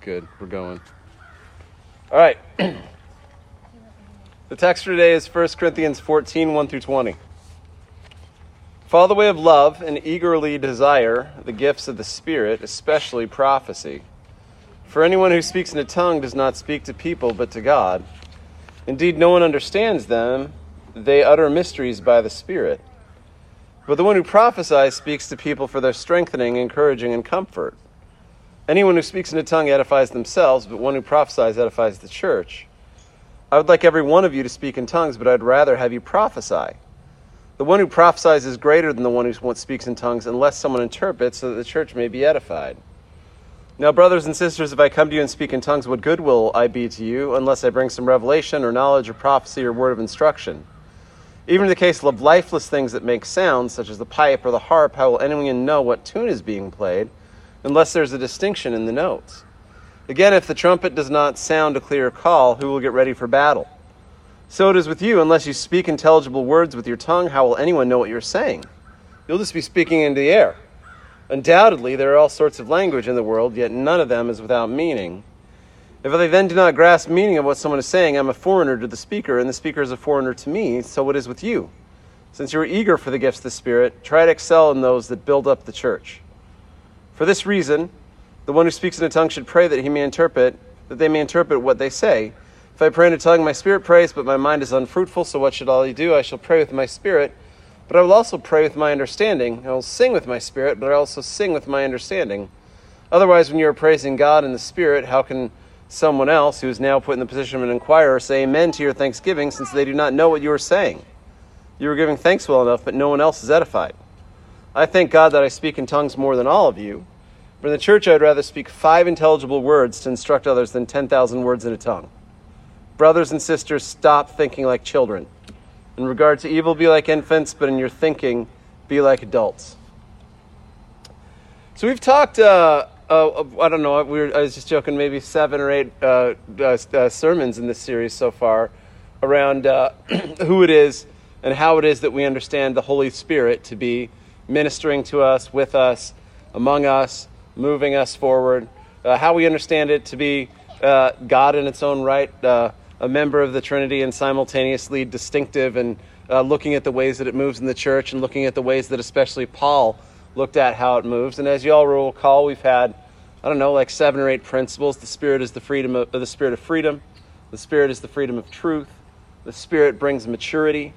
good. We're going. All right. the text for today is 1 Corinthians 14 1 through 20. Follow the way of love and eagerly desire the gifts of the Spirit, especially prophecy. For anyone who speaks in a tongue does not speak to people, but to God. Indeed, no one understands them. They utter mysteries by the Spirit. But the one who prophesies speaks to people for their strengthening, encouraging, and comfort. Anyone who speaks in a tongue edifies themselves, but one who prophesies edifies the church. I would like every one of you to speak in tongues, but I'd rather have you prophesy. The one who prophesies is greater than the one who speaks in tongues, unless someone interprets, so that the church may be edified. Now, brothers and sisters, if I come to you and speak in tongues, what good will I be to you, unless I bring some revelation or knowledge or prophecy or word of instruction? Even in the case of lifeless things that make sounds, such as the pipe or the harp, how will anyone know what tune is being played? Unless there's a distinction in the notes. Again, if the trumpet does not sound a clear call, who will get ready for battle? So it is with you, unless you speak intelligible words with your tongue, how will anyone know what you're saying? You'll just be speaking into the air. Undoubtedly, there are all sorts of language in the world, yet none of them is without meaning. If I then do not grasp meaning of what someone is saying, I'm a foreigner to the speaker, and the speaker is a foreigner to me, so it is with you. Since you are eager for the gifts of the Spirit, try to excel in those that build up the church. For this reason, the one who speaks in a tongue should pray that he may interpret, that they may interpret what they say. If I pray in a tongue, my spirit prays, but my mind is unfruitful, so what should I do? I shall pray with my spirit, but I will also pray with my understanding. I will sing with my spirit, but I also sing with my understanding. Otherwise, when you are praising God in the spirit, how can someone else who is now put in the position of an inquirer say amen to your thanksgiving, since they do not know what you are saying? You are giving thanks well enough, but no one else is edified. I thank God that I speak in tongues more than all of you. But in the church, I would rather speak five intelligible words to instruct others than 10,000 words in a tongue. Brothers and sisters, stop thinking like children. In regard to evil, be like infants, but in your thinking, be like adults. So we've talked, uh, uh, I don't know, we were, I was just joking, maybe seven or eight uh, uh, uh sermons in this series so far around uh, who it is and how it is that we understand the Holy Spirit to be ministering to us, with us, among us, moving us forward, uh, how we understand it to be uh, God in its own right, uh, a member of the Trinity, and simultaneously distinctive, and uh, looking at the ways that it moves in the church, and looking at the ways that especially Paul looked at how it moves. And as you all will recall, we've had I don't know, like seven or eight principles. The Spirit is the freedom of the Spirit of freedom. The Spirit is the freedom of truth. The Spirit brings maturity.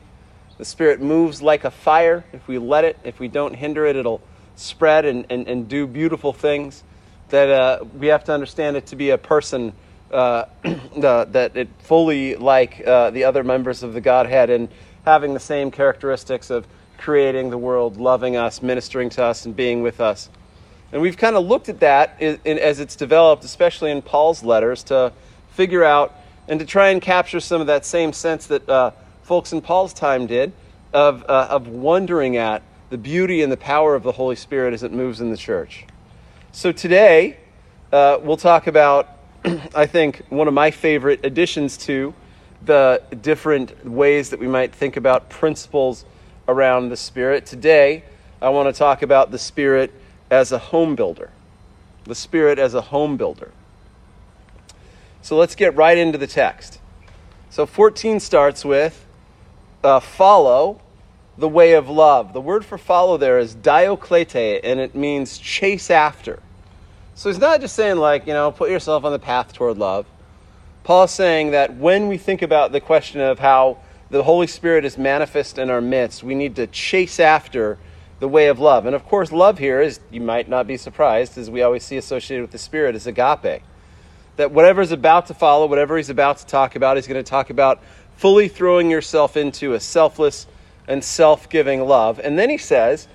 The Spirit moves like a fire. If we let it, if we don't hinder it, it'll spread and, and, and do beautiful things, that uh, we have to understand it to be a person uh, that it fully like uh, the other members of the Godhead and having the same characteristics of creating the world, loving us, ministering to us, and being with us. And we've kind of looked at that in, in, as it's developed, especially in Paul's letters, to figure out and to try and capture some of that same sense that uh, folks in Paul's time did of, uh, of wondering at the beauty and the power of the Holy Spirit as it moves in the church. So today, uh, we'll talk about, I think, one of my favorite additions to the different ways that we might think about principles around the Spirit. Today, I want to talk about the Spirit as a home builder. The Spirit as a home builder. So let's get right into the text. So 14 starts with uh, follow the way of love. The word for follow there is diokete, and it means chase after. So he's not just saying, like, you know, put yourself on the path toward love. Paul's saying that when we think about the question of how the Holy Spirit is manifest in our midst, we need to chase after the way of love. And of course, love here is, you might not be surprised, as we always see associated with the Spirit, is agape. That whatever is about to follow, whatever he's about to talk about, he's going to talk about fully throwing yourself into a selfless, and self giving love. And then he says,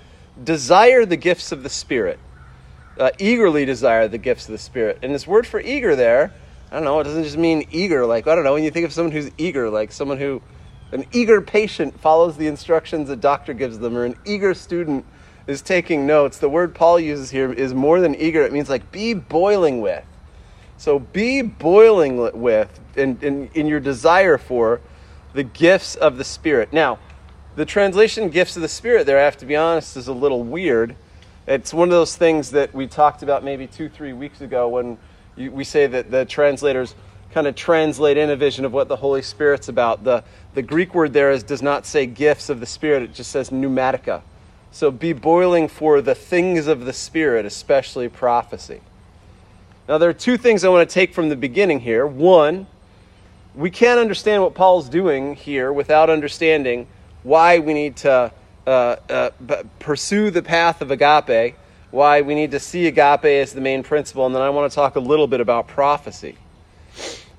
desire the gifts of the Spirit. Uh, eagerly desire the gifts of the Spirit. And this word for eager there, I don't know, it doesn't just mean eager. Like, I don't know, when you think of someone who's eager, like someone who, an eager patient follows the instructions a doctor gives them, or an eager student is taking notes. The word Paul uses here is more than eager, it means like be boiling with. So be boiling with in, in, in your desire for the gifts of the Spirit. Now, the translation gifts of the Spirit there, I have to be honest, is a little weird. It's one of those things that we talked about maybe two, three weeks ago when you, we say that the translators kind of translate in a vision of what the Holy Spirit's about. The, the Greek word there is, does not say gifts of the Spirit, it just says pneumatica. So be boiling for the things of the Spirit, especially prophecy. Now, there are two things I want to take from the beginning here. One, we can't understand what Paul's doing here without understanding why we need to uh, uh, pursue the path of agape, why we need to see agape as the main principle, and then I want to talk a little bit about prophecy.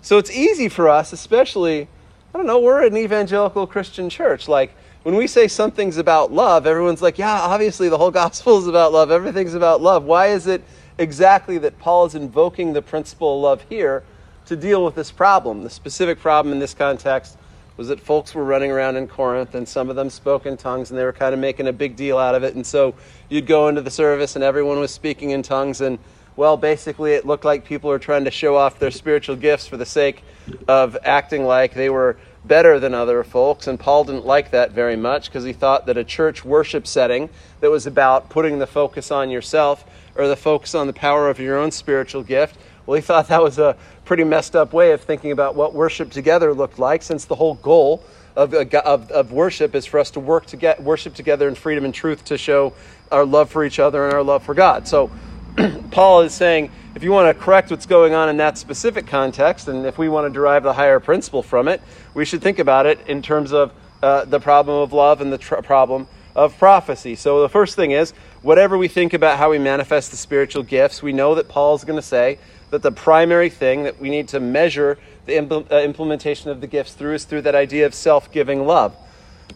So it's easy for us, especially, I don't know, we're an evangelical Christian church. Like, when we say something's about love, everyone's like, yeah, obviously the whole gospel is about love. Everything's about love. Why is it exactly that Paul is invoking the principle of love here to deal with this problem? The specific problem in this context was that folks were running around in Corinth and some of them spoke in tongues and they were kind of making a big deal out of it. And so you'd go into the service and everyone was speaking in tongues and well, basically, it looked like people were trying to show off their spiritual gifts for the sake of acting like they were better than other folks. And Paul didn't like that very much because he thought that a church worship setting that was about putting the focus on yourself or the focus on the power of your own spiritual gift, well, he thought that was a pretty messed up way of thinking about what worship together looked like, since the whole goal of, of, of worship is for us to work to get worship together in freedom and truth to show our love for each other and our love for God. So Paul is saying if you want to correct what's going on in that specific context, and if we want to derive the higher principle from it, we should think about it in terms of uh, the problem of love and the tr- problem of prophecy. So the first thing is, whatever we think about how we manifest the spiritual gifts, we know that Paul's going to say that the primary thing that we need to measure the impl- uh, implementation of the gifts through is through that idea of self giving love.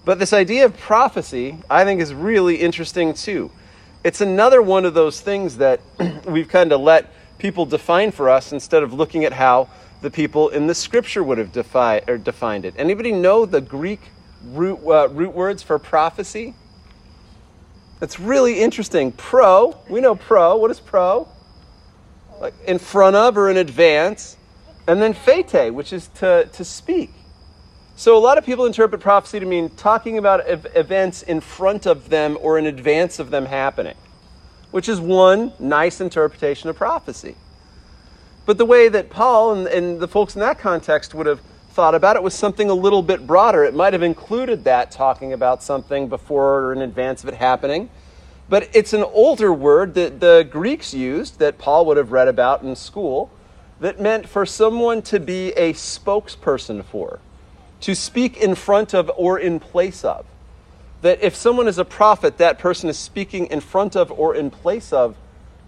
But this idea of prophecy, I think, is really interesting too it's another one of those things that we've kind of let people define for us instead of looking at how the people in the scripture would have defi- or defined it. Anybody know the Greek root, uh, root words for prophecy? That's really interesting. Pro, we know pro. What is pro? Like in front of or in advance. And then phete, which is to, to speak. So a lot of people interpret prophecy to mean talking about ev- events in front of them or in advance of them happening, which is one nice interpretation of prophecy. But the way that Paul and, and the folks in that context would have thought about it was something a little bit broader. It might have included that talking about something before or in advance of it happening. But it's an older word that the Greeks used that Paul would have read about in school that meant for someone to be a spokesperson for to speak in front of or in place of. That if someone is a prophet, that person is speaking in front of or in place of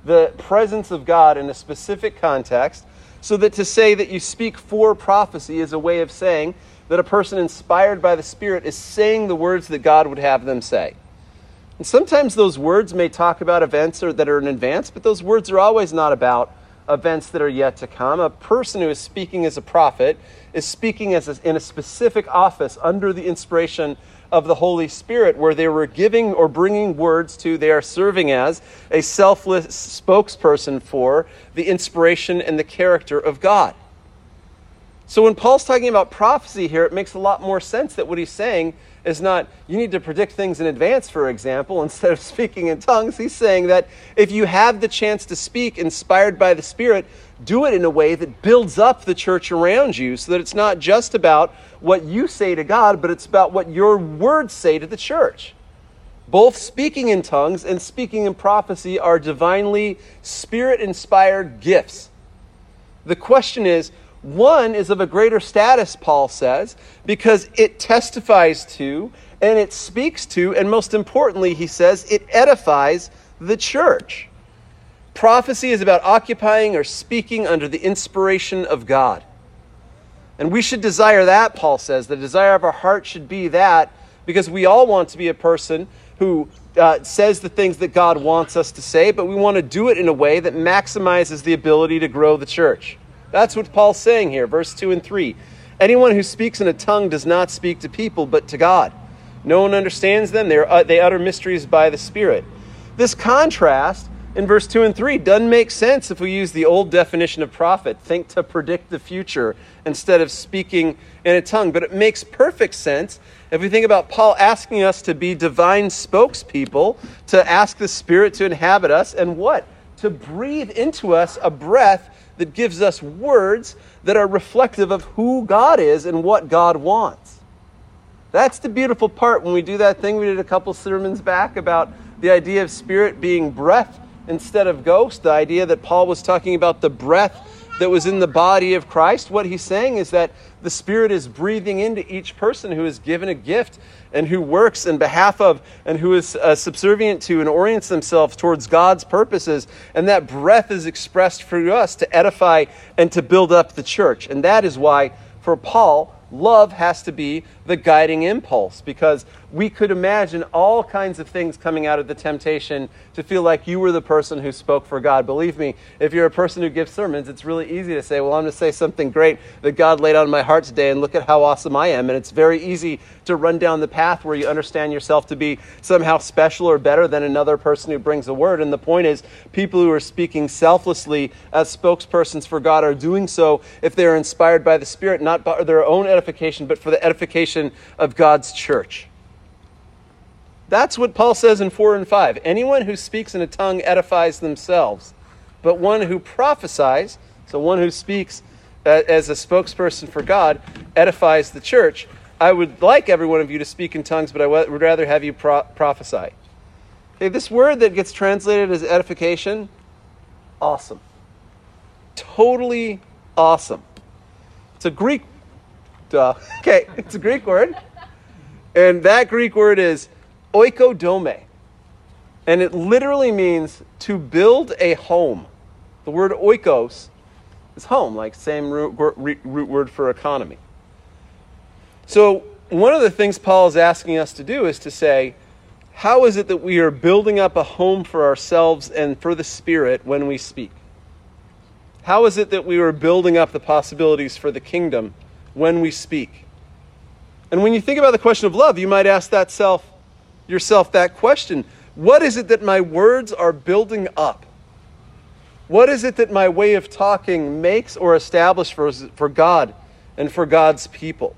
the presence of God in a specific context, so that to say that you speak for prophecy is a way of saying that a person inspired by the Spirit is saying the words that God would have them say. And sometimes those words may talk about events or, that are in advance, but those words are always not about events that are yet to come. A person who is speaking as a prophet is speaking as a, in a specific office under the inspiration of the Holy Spirit, where they were giving or bringing words to, they are serving as a selfless spokesperson for the inspiration and the character of God. So when Paul's talking about prophecy here, it makes a lot more sense that what he's saying is not you need to predict things in advance, for example, instead of speaking in tongues. He's saying that if you have the chance to speak inspired by the Spirit, do it in a way that builds up the church around you so that it's not just about what you say to God, but it's about what your words say to the church. Both speaking in tongues and speaking in prophecy are divinely spirit inspired gifts. The question is, one is of a greater status, Paul says, because it testifies to and it speaks to, and most importantly, he says, it edifies the church. Prophecy is about occupying or speaking under the inspiration of God. And we should desire that, Paul says. The desire of our heart should be that because we all want to be a person who uh, says the things that God wants us to say, but we want to do it in a way that maximizes the ability to grow the church. That's what Paul's saying here, verse 2 and 3. Anyone who speaks in a tongue does not speak to people, but to God. No one understands them. They, uh, they utter mysteries by the Spirit. This contrast in verse 2 and 3 doesn't make sense if we use the old definition of prophet, think to predict the future instead of speaking in a tongue. But it makes perfect sense if we think about Paul asking us to be divine spokespeople, to ask the Spirit to inhabit us, and what? To breathe into us a breath that gives us words that are reflective of who God is and what God wants. That's the beautiful part when we do that thing we did a couple sermons back about the idea of spirit being breath instead of ghost, the idea that Paul was talking about the breath that was in the body of Christ. What he's saying is that the Spirit is breathing into each person who is given a gift and who works in behalf of and who is uh, subservient to and orients themselves towards God's purposes. And that breath is expressed through us to edify and to build up the church. And that is why, for Paul, love has to be the guiding impulse because we could imagine all kinds of things coming out of the temptation to feel like you were the person who spoke for God. Believe me, if you're a person who gives sermons, it's really easy to say, Well, I'm going to say something great that God laid on my heart today, and look at how awesome I am. And it's very easy to run down the path where you understand yourself to be somehow special or better than another person who brings a word. And the point is, people who are speaking selflessly as spokespersons for God are doing so if they're inspired by the Spirit, not by their own edification, but for the edification of God's church. That's what Paul says in 4 and 5. Anyone who speaks in a tongue edifies themselves, but one who prophesies, so one who speaks uh, as a spokesperson for God, edifies the church. I would like every one of you to speak in tongues, but I would rather have you pro- prophesy. Okay, this word that gets translated as edification, awesome. Totally awesome. It's a Greek, duh. Okay, it's a Greek word. And that Greek word is oikodome. And it literally means to build a home. The word oikos is home, like same root, root word for economy. So, one of the things Paul is asking us to do is to say, how is it that we are building up a home for ourselves and for the Spirit when we speak? How is it that we are building up the possibilities for the kingdom when we speak? And when you think about the question of love, you might ask that self, yourself that question What is it that my words are building up? What is it that my way of talking makes or establishes for, for God and for God's people?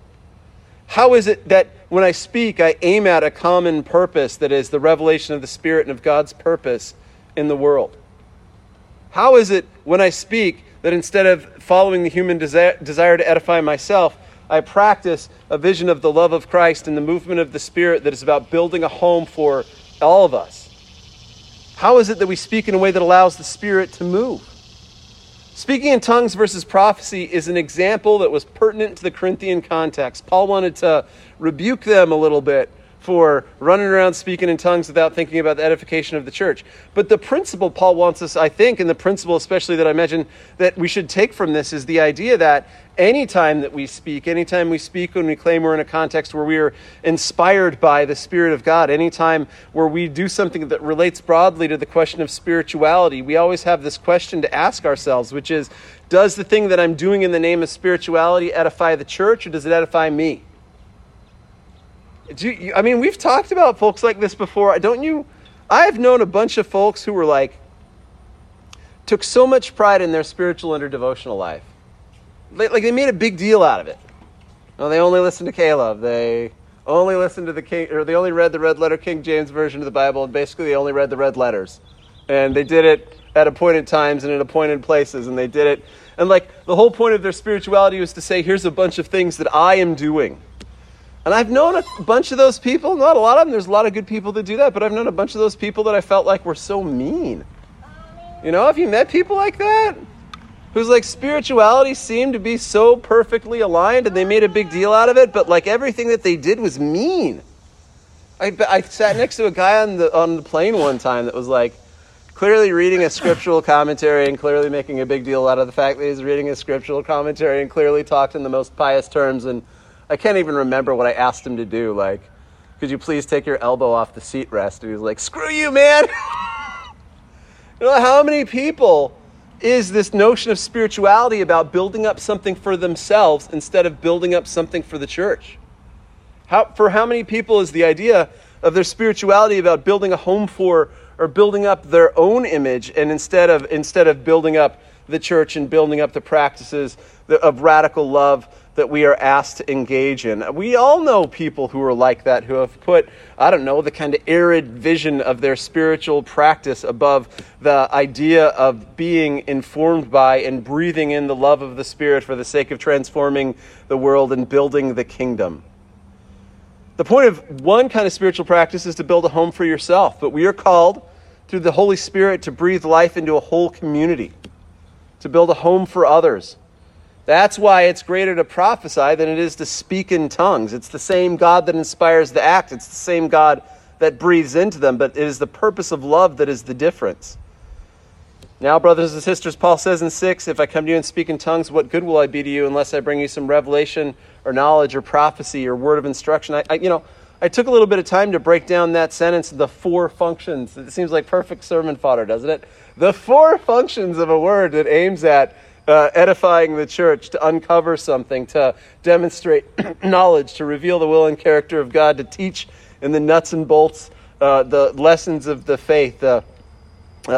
How is it that when I speak, I aim at a common purpose that is the revelation of the Spirit and of God's purpose in the world? How is it when I speak that instead of following the human desire, desire to edify myself, I practice a vision of the love of Christ and the movement of the Spirit that is about building a home for all of us? How is it that we speak in a way that allows the Spirit to move? Speaking in tongues versus prophecy is an example that was pertinent to the Corinthian context. Paul wanted to rebuke them a little bit for running around speaking in tongues without thinking about the edification of the church. But the principle Paul wants us, I think, and the principle especially that I mentioned that we should take from this is the idea that anytime that we speak, anytime we speak when we claim we're in a context where we are inspired by the Spirit of God, anytime where we do something that relates broadly to the question of spirituality, we always have this question to ask ourselves, which is Does the thing that I'm doing in the name of spirituality edify the church or does it edify me? You, I mean, we've talked about folks like this before. Don't you? I've known a bunch of folks who were like, took so much pride in their spiritual and their devotional life. They, like, they made a big deal out of it. No, they only listened to Caleb. They only listened to the King, or they only read the red letter King James version of the Bible, and basically they only read the red letters. And they did it at appointed times and in appointed places, and they did it. And like the whole point of their spirituality was to say, here's a bunch of things that I am doing and I've known a bunch of those people, not a lot of them, there's a lot of good people that do that, but I've known a bunch of those people that I felt like were so mean. You know, have you met people like that? Whose like spirituality seemed to be so perfectly aligned and they made a big deal out of it, but like everything that they did was mean. I, I sat next to a guy on the, on the plane one time that was like, clearly reading a scriptural commentary and clearly making a big deal out of the fact that he's reading a scriptural commentary and clearly talked in the most pious terms and I can't even remember what I asked him to do. Like, could you please take your elbow off the seat rest? And he was like, screw you, man. you know, how many people is this notion of spirituality about building up something for themselves instead of building up something for the church? How, for how many people is the idea of their spirituality about building a home for or building up their own image and instead of, instead of building up the church and building up the practices of radical love that we are asked to engage in. We all know people who are like that, who have put, I don't know, the kind of arid vision of their spiritual practice above the idea of being informed by and breathing in the love of the Spirit for the sake of transforming the world and building the kingdom. The point of one kind of spiritual practice is to build a home for yourself, but we are called through the Holy Spirit to breathe life into a whole community, to build a home for others that's why it's greater to prophesy than it is to speak in tongues. It's the same God that inspires the act, it's the same God that breathes into them, but it is the purpose of love that is the difference. Now, brothers and sisters, Paul says in 6 If I come to you and speak in tongues, what good will I be to you unless I bring you some revelation or knowledge or prophecy or word of instruction? I, I you know, I took a little bit of time to break down that sentence, the four functions. It seems like perfect sermon fodder, doesn't it? The four functions of a word that aims at uh, edifying the church, to uncover something, to demonstrate knowledge, to reveal the will and character of God, to teach in the nuts and bolts uh, the lessons of the faith, uh,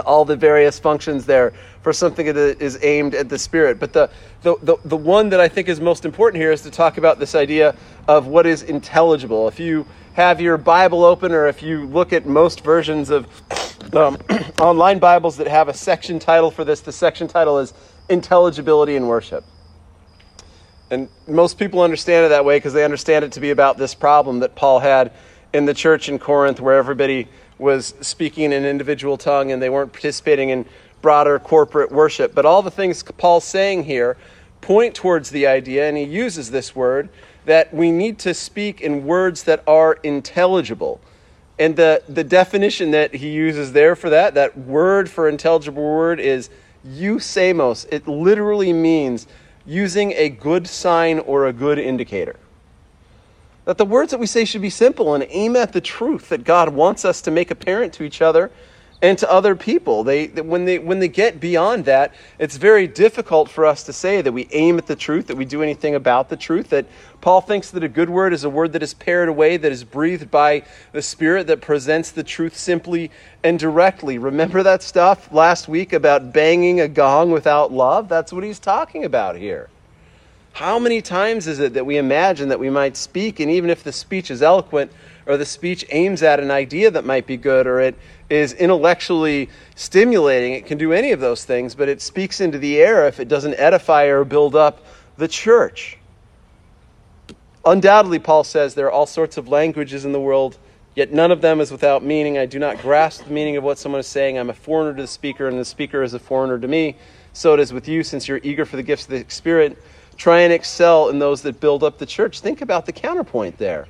all the various functions there for something that is aimed at the Spirit. But the, the, the, the one that I think is most important here is to talk about this idea of what is intelligible. If you have your Bible open, or if you look at most versions of um, online Bibles that have a section title for this, the section title is intelligibility in worship. And most people understand it that way because they understand it to be about this problem that Paul had in the church in Corinth where everybody was speaking in an individual tongue and they weren't participating in broader corporate worship. But all the things Paul's saying here point towards the idea, and he uses this word, that we need to speak in words that are intelligible. And the, the definition that he uses there for that, that word for intelligible word is eusemos. It literally means using a good sign or a good indicator. That the words that we say should be simple and aim at the truth that God wants us to make apparent to each other and to other people. They, when, they, when they get beyond that, it's very difficult for us to say that we aim at the truth, that we do anything about the truth. That Paul thinks that a good word is a word that is pared away, that is breathed by the Spirit, that presents the truth simply and directly. Remember that stuff last week about banging a gong without love? That's what he's talking about here. How many times is it that we imagine that we might speak, and even if the speech is eloquent, or the speech aims at an idea that might be good, or it is intellectually stimulating. It can do any of those things, but it speaks into the air if it doesn't edify or build up the church. Undoubtedly, Paul says there are all sorts of languages in the world, yet none of them is without meaning. I do not grasp the meaning of what someone is saying. I'm a foreigner to the speaker, and the speaker is a foreigner to me. So it is with you, since you're eager for the gifts of the Spirit. Try and excel in those that build up the church. Think about the counterpoint there.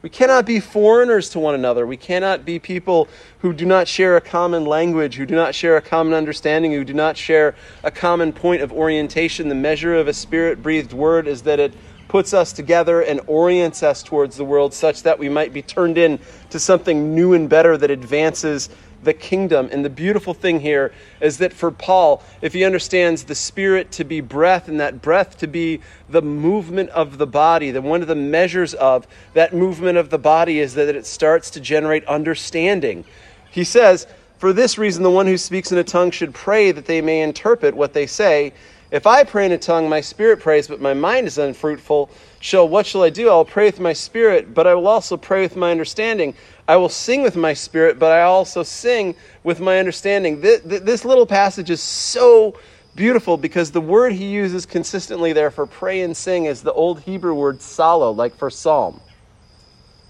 We cannot be foreigners to one another. We cannot be people who do not share a common language, who do not share a common understanding, who do not share a common point of orientation. The measure of a spirit breathed word is that it puts us together and orients us towards the world such that we might be turned in to something new and better that advances the kingdom. And the beautiful thing here is that for Paul, if he understands the spirit to be breath and that breath to be the movement of the body, then one of the measures of that movement of the body is that it starts to generate understanding. He says, For this reason, the one who speaks in a tongue should pray that they may interpret what they say. If I pray in a tongue, my spirit prays, but my mind is unfruitful. Shall what shall I do? I'll pray with my spirit, but I will also pray with my understanding. I will sing with my spirit, but I also sing with my understanding. This, this little passage is so beautiful because the word he uses consistently there for pray and sing is the old Hebrew word psallo, like for psalm.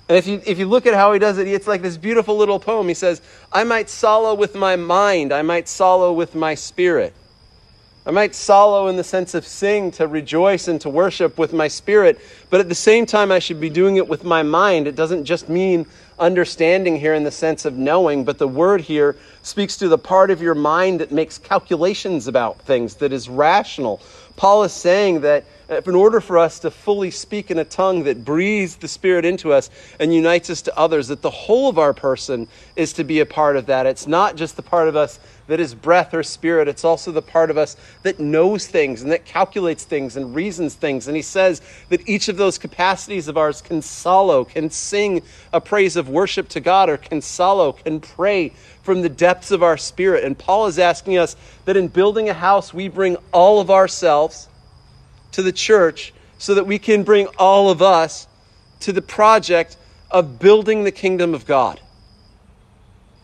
And if you, if you look at how he does it, it's like this beautiful little poem. He says, I might psallo with my mind, I might psallo with my spirit. I might psallo in the sense of sing, to rejoice and to worship with my spirit, but at the same time, I should be doing it with my mind. It doesn't just mean understanding here in the sense of knowing, but the word here speaks to the part of your mind that makes calculations about things, that is rational. Paul is saying that in order for us to fully speak in a tongue that breathes the Spirit into us and unites us to others, that the whole of our person is to be a part of that. It's not just the part of us that is breath or spirit. It's also the part of us that knows things and that calculates things and reasons things. And he says that each of those capacities of ours can psallo, can sing a praise of worship to God, or can psallo, can pray from the depths of our spirit. And Paul is asking us that in building a house, we bring all of ourselves to the church so that we can bring all of us to the project of building the kingdom of God.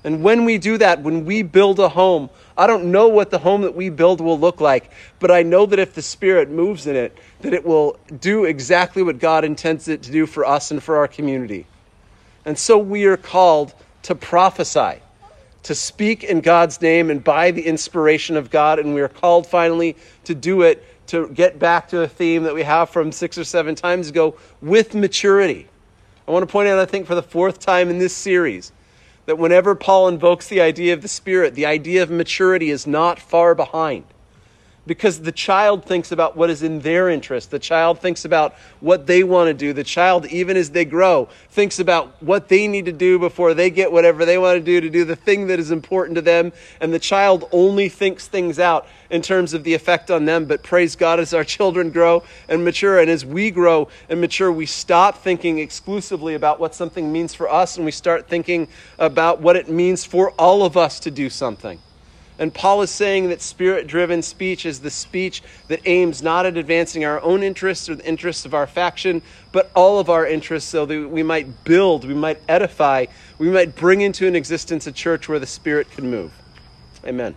And when we do that, when we build a home, I don't know what the home that we build will look like, but I know that if the Spirit moves in it, that it will do exactly what God intends it to do for us and for our community. And so we are called to prophesy, to speak in God's name and by the inspiration of God. And we are called finally to do it, to get back to a theme that we have from six or seven times ago with maturity. I want to point out, I think, for the fourth time in this series, that whenever Paul invokes the idea of the Spirit, the idea of maturity is not far behind because the child thinks about what is in their interest. The child thinks about what they want to do. The child, even as they grow, thinks about what they need to do before they get whatever they want to do to do the thing that is important to them. And the child only thinks things out in terms of the effect on them. But praise God, as our children grow and mature, and as we grow and mature, we stop thinking exclusively about what something means for us and we start thinking about what it means for all of us to do something. And Paul is saying that spirit driven speech is the speech that aims not at advancing our own interests or the interests of our faction, but all of our interests so that we might build, we might edify, we might bring into an existence a church where the Spirit can move. Amen.